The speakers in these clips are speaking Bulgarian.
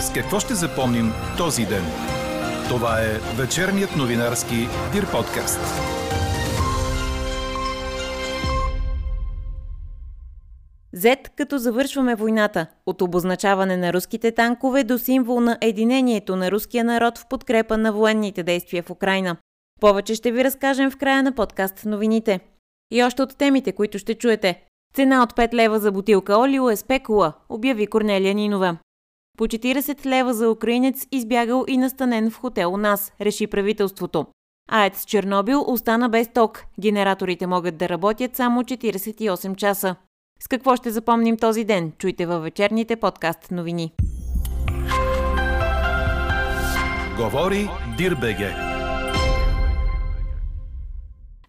С какво ще запомним този ден? Това е вечерният новинарски Дир подкаст. Z като завършваме войната. От обозначаване на руските танкове до символ на единението на руския народ в подкрепа на военните действия в Украина. Повече ще ви разкажем в края на подкаст новините. И още от темите, които ще чуете. Цена от 5 лева за бутилка олио е спекула, обяви Корнелия Нинова. По 40 лева за украинец избягал и настанен в хотел у нас, реши правителството. АЕЦ Чернобил остана без ток. Генераторите могат да работят само 48 часа. С какво ще запомним този ден? Чуйте във вечерните подкаст новини. Говори Дирбеге.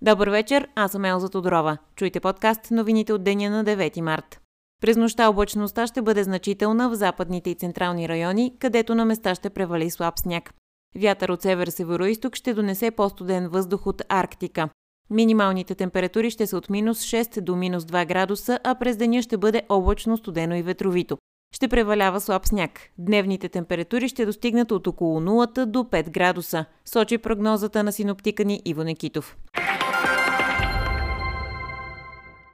Добър вечер, аз съм Елза Тодорова. Чуйте подкаст новините от деня на 9 март. През нощта облачността ще бъде значителна в западните и централни райони, където на места ще превали слаб сняг. Вятър от север-североисток ще донесе по-студен въздух от Арктика. Минималните температури ще са от минус 6 до минус 2 градуса, а през деня ще бъде облачно, студено и ветровито. Ще превалява слаб сняг. Дневните температури ще достигнат от около 0 до 5 градуса, сочи прогнозата на синоптика ни Иво Некитов.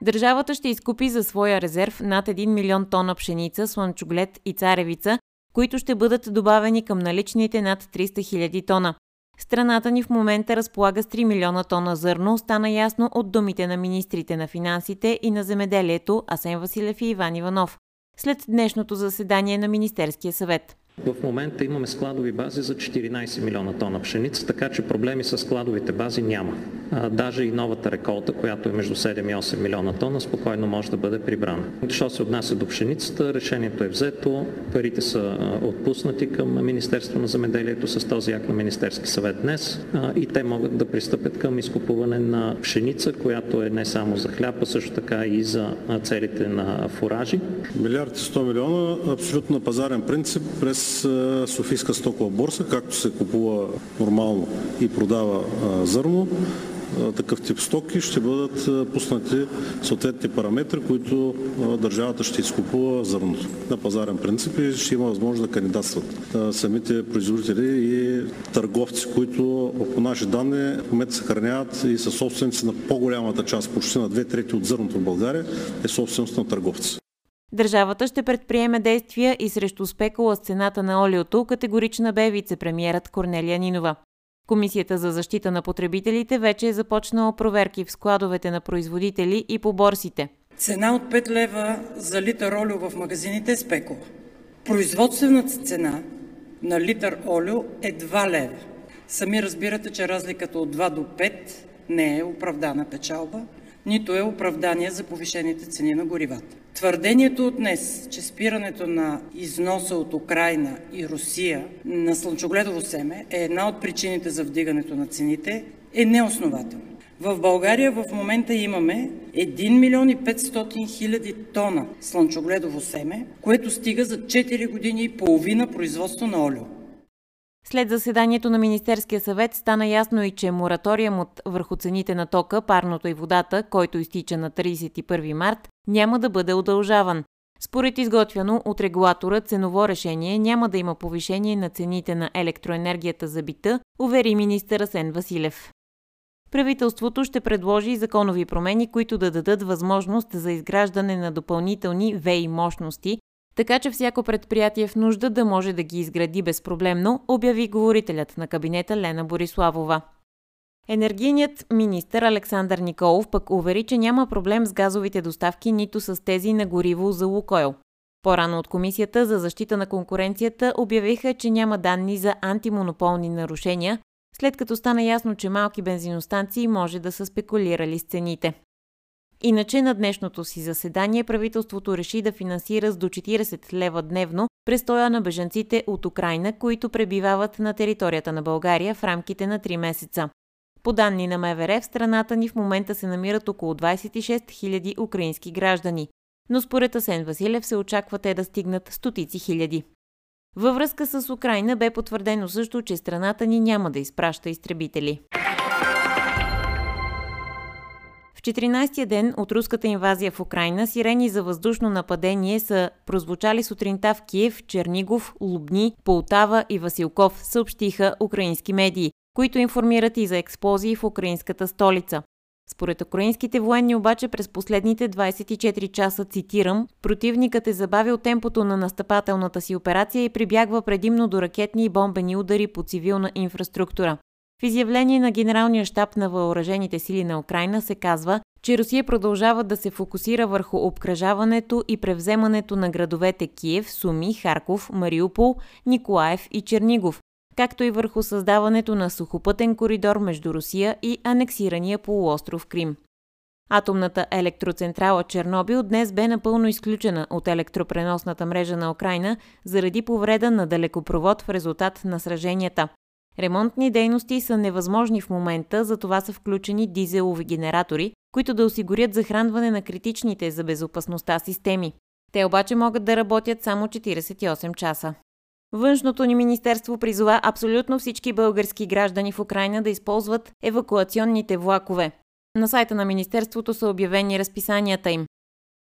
Държавата ще изкупи за своя резерв над 1 милион тона пшеница, слънчоглед и царевица, които ще бъдат добавени към наличните над 300 хиляди тона. Страната ни в момента разполага с 3 милиона тона зърно, стана ясно от думите на министрите на финансите и на земеделието Асен Василев и Иван Иванов след днешното заседание на Министерския съвет. В момента имаме складови бази за 14 милиона тона пшеница, така че проблеми с складовите бази няма. А, даже и новата реколта, която е между 7 и 8 милиона тона, спокойно може да бъде прибрана. Що се отнася до пшеницата, решението е взето, парите са отпуснати към Министерство на земеделието с този акт на Министерски съвет днес а, и те могат да пристъпят към изкупуване на пшеница, която е не само за хляб, а също така и за целите на фуражи. Милиард и 100 милиона абсолютно пазарен принцип през Софийска стокова борса, както се купува нормално и продава зърно, такъв тип стоки ще бъдат пуснати съответните параметри, които държавата ще изкупува зърното на пазарен принцип и ще има възможност да кандидатстват самите производители и търговци, които по наши данни в момента съхраняват и са собственици на по-голямата част, почти на две трети от зърното в България, е собственост на търговци. Държавата ще предприеме действия и срещу спекула с цената на олиото, категорична бе вице-премьерът Корнелия Нинова. Комисията за защита на потребителите вече е започнала проверки в складовете на производители и по борсите. Цена от 5 лева за литър олио в магазините е спекула. Производствената цена на литър олио е 2 лева. Сами разбирате, че разликата от 2 до 5 не е оправдана печалба, нито е оправдание за повишените цени на горивата. Твърдението от днес, че спирането на износа от Украина и Русия на слънчогледово семе е една от причините за вдигането на цените, е неоснователно. В България в момента имаме 1 милион и 500 хиляди тона слънчогледово семе, което стига за 4 години и половина производство на олио. След заседанието на Министерския съвет стана ясно и, че мораториумът върху цените на тока, парното и водата, който изтича на 31 март, няма да бъде удължаван. Според изготвяно от регулатора ценово решение няма да има повишение на цените на електроенергията за бита, увери министър Асен Василев. Правителството ще предложи законови промени, които да дадат възможност за изграждане на допълнителни ВЕИ мощности, така че всяко предприятие в нужда да може да ги изгради безпроблемно, обяви говорителят на кабинета Лена Бориславова. Енергийният министр Александър Николов пък увери, че няма проблем с газовите доставки нито с тези на гориво за Лукойл. По-рано от Комисията за защита на конкуренцията обявиха, че няма данни за антимонополни нарушения, след като стана ясно, че малки бензиностанции може да са спекулирали с цените. Иначе на днешното си заседание правителството реши да финансира с до 40 лева дневно престоя на бежанците от Украина, които пребивават на територията на България в рамките на 3 месеца. По данни на МВР в страната ни в момента се намират около 26 000 украински граждани, но според Асен Василев се очаква те да стигнат стотици хиляди. Във връзка с Украина бе потвърдено също, че страната ни няма да изпраща изтребители. 14-я ден от руската инвазия в Украина сирени за въздушно нападение са прозвучали сутринта в Киев, Чернигов, Лубни, Полтава и Василков, съобщиха украински медии, които информират и за експлозии в украинската столица. Според украинските военни обаче през последните 24 часа, цитирам, противникът е забавил темпото на настъпателната си операция и прибягва предимно до ракетни и бомбени удари по цивилна инфраструктура. В изявление на Генералния щаб на въоръжените сили на Украина се казва, че Русия продължава да се фокусира върху обкръжаването и превземането на градовете Киев, Суми, Харков, Мариупол, Николаев и Чернигов, както и върху създаването на сухопътен коридор между Русия и анексирания полуостров Крим. Атомната електроцентрала Чернобил днес бе напълно изключена от електропреносната мрежа на Украина заради повреда на далекопровод в резултат на сраженията. Ремонтни дейности са невъзможни в момента, затова са включени дизелови генератори, които да осигурят захранване на критичните за безопасността системи. Те обаче могат да работят само 48 часа. Външното ни министерство призова абсолютно всички български граждани в Украина да използват евакуационните влакове. На сайта на министерството са обявени разписанията им.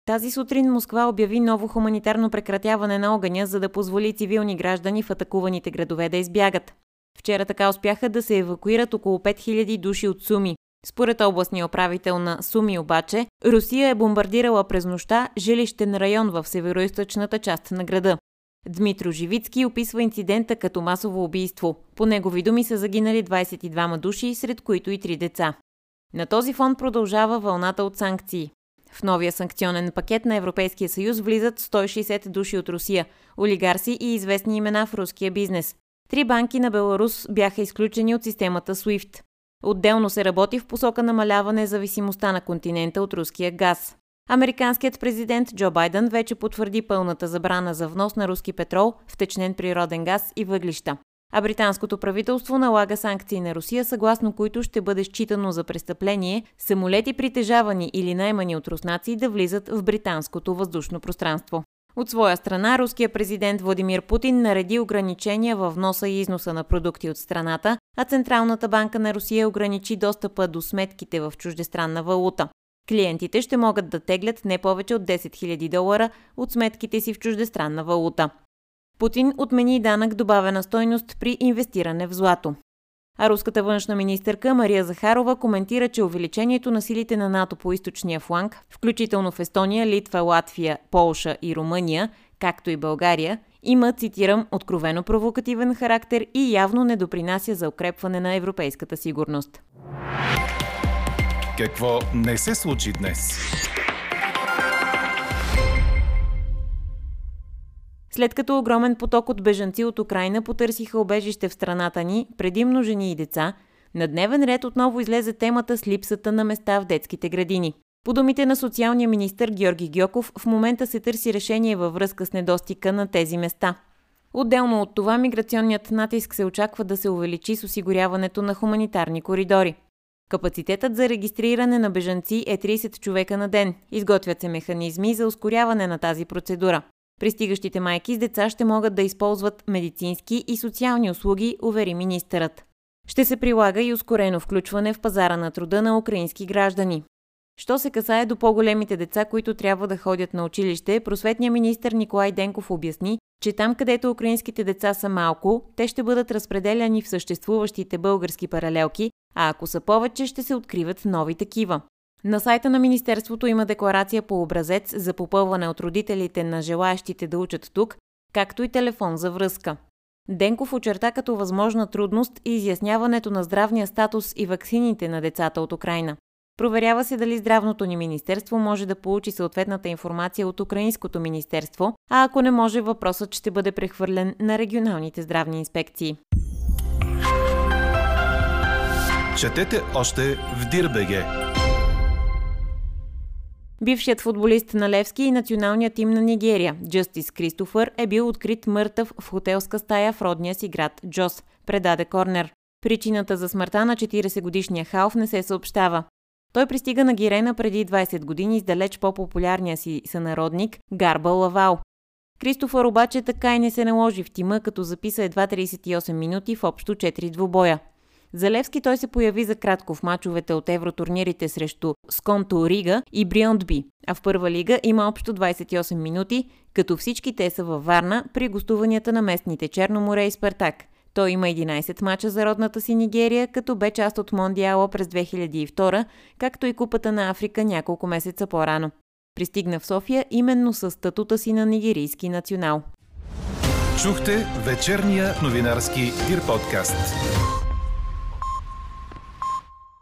Тази сутрин Москва обяви ново хуманитарно прекратяване на огъня, за да позволи цивилни граждани в атакуваните градове да избягат. Вчера така успяха да се евакуират около 5000 души от Суми. Според областния управител на Суми обаче, Русия е бомбардирала през нощта жилищен район в североизточната част на града. Дмитро Живицки описва инцидента като масово убийство. По негови думи са загинали 22 души, сред които и три деца. На този фон продължава вълната от санкции. В новия санкционен пакет на Европейския съюз влизат 160 души от Русия, олигарси и известни имена в руския бизнес. Три банки на Беларус бяха изключени от системата SWIFT. Отделно се работи в посока намаляване зависимостта на континента от руския газ. Американският президент Джо Байден вече потвърди пълната забрана за внос на руски петрол, втечнен природен газ и въглища. А британското правителство налага санкции на Русия, съгласно които ще бъде считано за престъпление самолети притежавани или наймани от руснаци да влизат в британското въздушно пространство. От своя страна, руският президент Владимир Путин нареди ограничения във вноса и износа на продукти от страната, а Централната банка на Русия ограничи достъпа до сметките в чуждестранна валута. Клиентите ще могат да теглят не повече от 10 000 долара от сметките си в чуждестранна валута. Путин отмени данък добавена стойност при инвестиране в злато. А руската външна министърка Мария Захарова коментира, че увеличението на силите на НАТО по източния фланг, включително в Естония, Литва, Латвия, Полша и Румъния, както и България, има, цитирам, откровено провокативен характер и явно не допринася за укрепване на европейската сигурност. Какво не се случи днес? След като огромен поток от бежанци от Украина потърсиха обежище в страната ни, предимно жени и деца, на дневен ред отново излезе темата с липсата на места в детските градини. По думите на социалния министр Георги Гьоков, в момента се търси решение във връзка с недостига на тези места. Отделно от това, миграционният натиск се очаква да се увеличи с осигуряването на хуманитарни коридори. Капацитетът за регистриране на бежанци е 30 човека на ден. Изготвят се механизми за ускоряване на тази процедура. Пристигащите майки с деца ще могат да използват медицински и социални услуги, увери министърът. Ще се прилага и ускорено включване в пазара на труда на украински граждани. Що се касае до по-големите деца, които трябва да ходят на училище, просветният министр Николай Денков обясни, че там, където украинските деца са малко, те ще бъдат разпределяни в съществуващите български паралелки, а ако са повече, ще се откриват нови такива. На сайта на Министерството има декларация по образец за попълване от родителите на желаящите да учат тук, както и телефон за връзка. Денков очерта като възможна трудност и изясняването на здравния статус и ваксините на децата от Украина. Проверява се дали здравното ни министерство може да получи съответната информация от Украинското министерство, а ако не може, въпросът ще бъде прехвърлен на регионалните здравни инспекции. Четете още в Дирбеге. Бившият футболист на Левски и националният тим на Нигерия, Джастис Кристофър, е бил открит мъртъв в хотелска стая в родния си град Джос, предаде Корнер. Причината за смъртта на 40-годишния Халф не се съобщава. Той пристига на Гирена преди 20 години с далеч по-популярния си сънародник Гарба Лавал. Кристофър обаче така и не се наложи в тима, като записа едва 38 минути в общо 4 двубоя. Залевски той се появи за кратко в мачовете от евротурнирите срещу Сконто Рига и Бриондби, а в първа лига има общо 28 минути, като всички те са във Варна при гостуванията на местните Черноморе и Спартак. Той има 11 мача за родната си Нигерия, като бе част от Мондиала през 2002, както и Купата на Африка няколко месеца по-рано. Пристигна в София именно с статута си на нигерийски национал. Чухте вечерния новинарски Дир подкаст.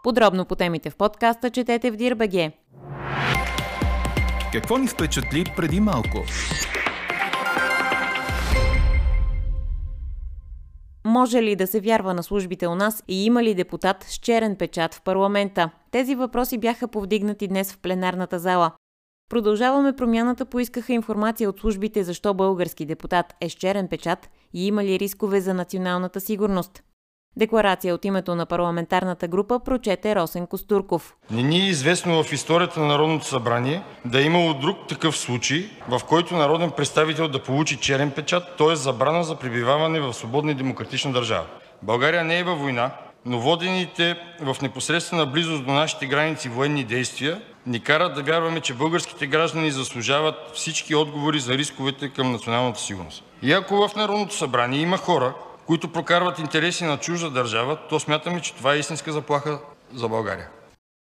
Подробно по темите в подкаста четете в Дирбаге. Какво ни впечатли преди малко? Може ли да се вярва на службите у нас и има ли депутат с черен печат в парламента? Тези въпроси бяха повдигнати днес в пленарната зала. Продължаваме промяната поискаха информация от службите защо български депутат е с черен печат и има ли рискове за националната сигурност. Декларация от името на парламентарната група прочете Росен Костурков. Не ни е известно в историята на Народното събрание да е имало друг такъв случай, в който народен представител да получи черен печат, т.е. забрана за пребиваване в свободна и демократична държава. България не е във война, но водените в непосредствена близост до нашите граници военни действия ни карат да вярваме, че българските граждани заслужават всички отговори за рисковете към националната сигурност. И ако в Народното събрание има хора, които прокарват интереси на чужда държава, то смятаме, че това е истинска заплаха за България.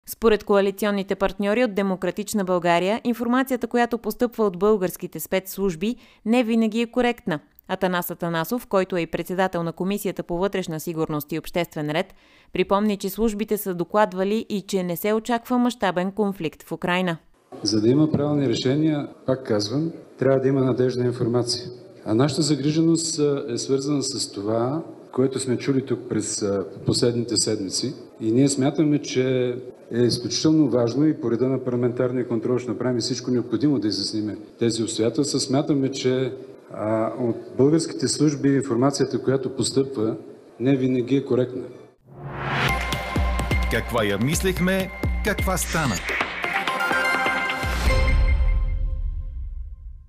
Според коалиционните партньори от Демократична България, информацията, която постъпва от българските спецслужби, не винаги е коректна. Атанас Атанасов, който е и председател на Комисията по вътрешна сигурност и обществен ред, припомни, че службите са докладвали и че не се очаква мащабен конфликт в Украина. За да има правилни решения, пак казвам, трябва да има надежна информация. А нашата загриженост е свързана с това, което сме чули тук през последните седмици. И ние смятаме, че е изключително важно и по реда на парламентарния контрол ще направим всичко необходимо да изясним тези обстоятелства. Смятаме, че а, от българските служби информацията, която постъпва, не винаги е коректна. Каква я мислехме, каква стана?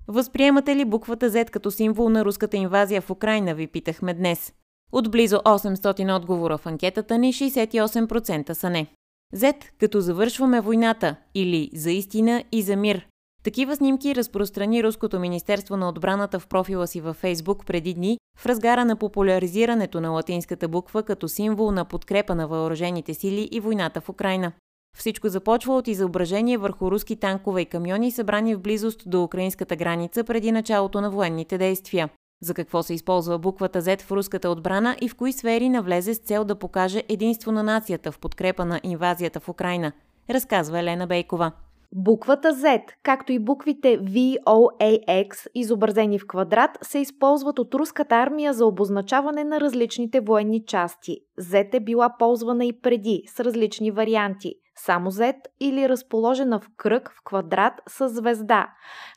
Възприемате ли буквата Z като символ на руската инвазия в Украина, ви питахме днес. От близо 800 отговора в анкетата ни 68% са не. Z като завършваме войната или за истина и за мир. Такива снимки разпространи Руското Министерство на отбраната в профила си във Фейсбук преди дни в разгара на популяризирането на латинската буква като символ на подкрепа на въоръжените сили и войната в Украина. Всичко започва от изображение върху руски танкове и камиони, събрани в близост до украинската граница преди началото на военните действия. За какво се използва буквата Z в руската отбрана и в кои сфери навлезе с цел да покаже единство на нацията в подкрепа на инвазията в Украина, разказва Елена Бейкова. Буквата Z, както и буквите VOAX, изобразени в квадрат, се използват от руската армия за обозначаване на различните военни части. Z е била ползвана и преди, с различни варианти – само Z или разположена в кръг в квадрат с звезда.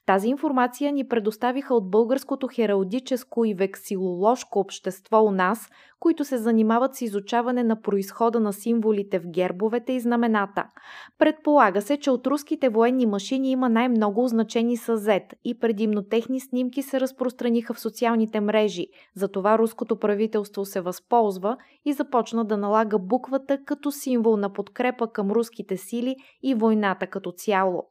Тази информация ни предоставиха от Българското хералдическо и вексилоложко общество у нас, които се занимават с изучаване на происхода на символите в гербовете и знамената. Предполага се, че от руските военни машини има най-много означени с Z и предимно техни снимки се разпространиха в социалните мрежи. Затова руското правителство се възползва и започна да налага буквата като символ на подкрепа към руските сили и войната като цяло.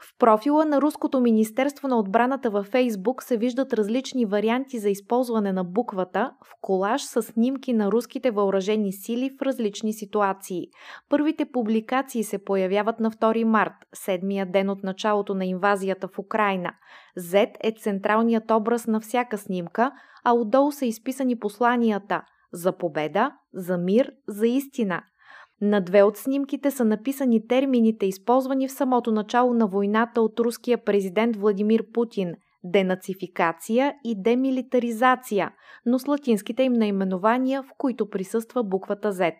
В профила на Руското Министерство на отбраната във Фейсбук се виждат различни варианти за използване на буквата в колаж с снимки на руските въоръжени сили в различни ситуации. Първите публикации се появяват на 2 март, седмия ден от началото на инвазията в Украина. Z е централният образ на всяка снимка, а отдолу са изписани посланията за победа, за мир, за истина – на две от снимките са написани термините, използвани в самото начало на войната от руския президент Владимир Путин – денацификация и демилитаризация, но с латинските им наименования, в които присъства буквата Z.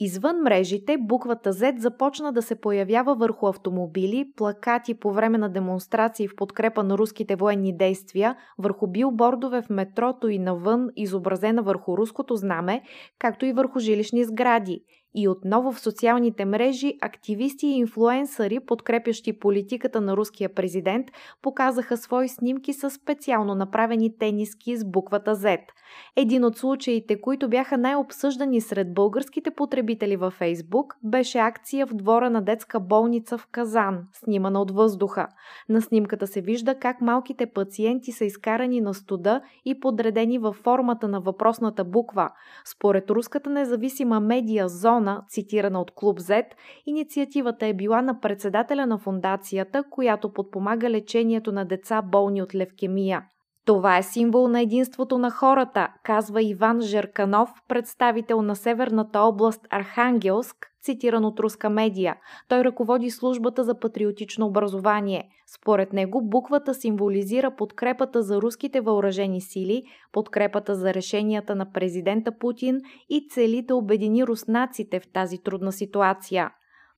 Извън мрежите, буквата Z започна да се появява върху автомобили, плакати по време на демонстрации в подкрепа на руските военни действия, върху билбордове в метрото и навън, изобразена върху руското знаме, както и върху жилищни сгради. И отново в социалните мрежи активисти и инфлуенсъри, подкрепящи политиката на руския президент, показаха свои снимки с специално направени тениски с буквата Z. Един от случаите, които бяха най-обсъждани сред българските потребители във Фейсбук, беше акция в двора на детска болница в Казан, снимана от въздуха. На снимката се вижда как малките пациенти са изкарани на студа и подредени във формата на въпросната буква. Според руската независима медия Зона, цитирана от Клуб Z, инициативата е била на председателя на фундацията, която подпомага лечението на деца болни от левкемия. Това е символ на единството на хората, казва Иван Жерканов, представител на Северната област Архангелск, цитиран от руска медия. Той ръководи службата за патриотично образование. Според него буквата символизира подкрепата за руските въоръжени сили, подкрепата за решенията на президента Путин и цели да обедини руснаците в тази трудна ситуация.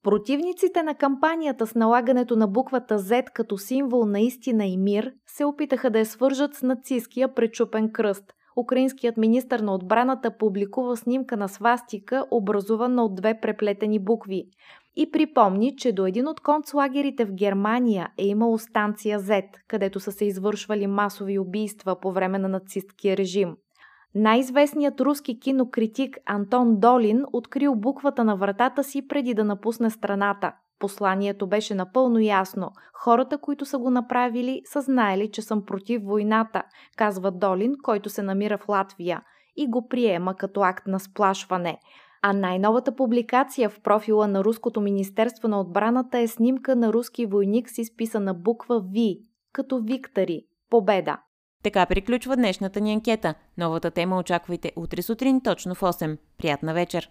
Противниците на кампанията с налагането на буквата Z като символ на истина и мир се опитаха да я свържат с нацистския пречупен кръст. Украинският министр на отбраната публикува снимка на свастика, образувана от две преплетени букви. И припомни, че до един от концлагерите в Германия е имало станция Z, където са се извършвали масови убийства по време на нацисткия режим. Най-известният руски кинокритик Антон Долин открил буквата на вратата си преди да напусне страната. Посланието беше напълно ясно. Хората, които са го направили, са знаели, че съм против войната, казва Долин, който се намира в Латвия и го приема като акт на сплашване. А най-новата публикация в профила на Руското Министерство на отбраната е снимка на руски войник с изписана буква V, като Виктори, победа. Така приключва днешната ни анкета. Новата тема очаквайте утре сутрин точно в 8. Приятна вечер!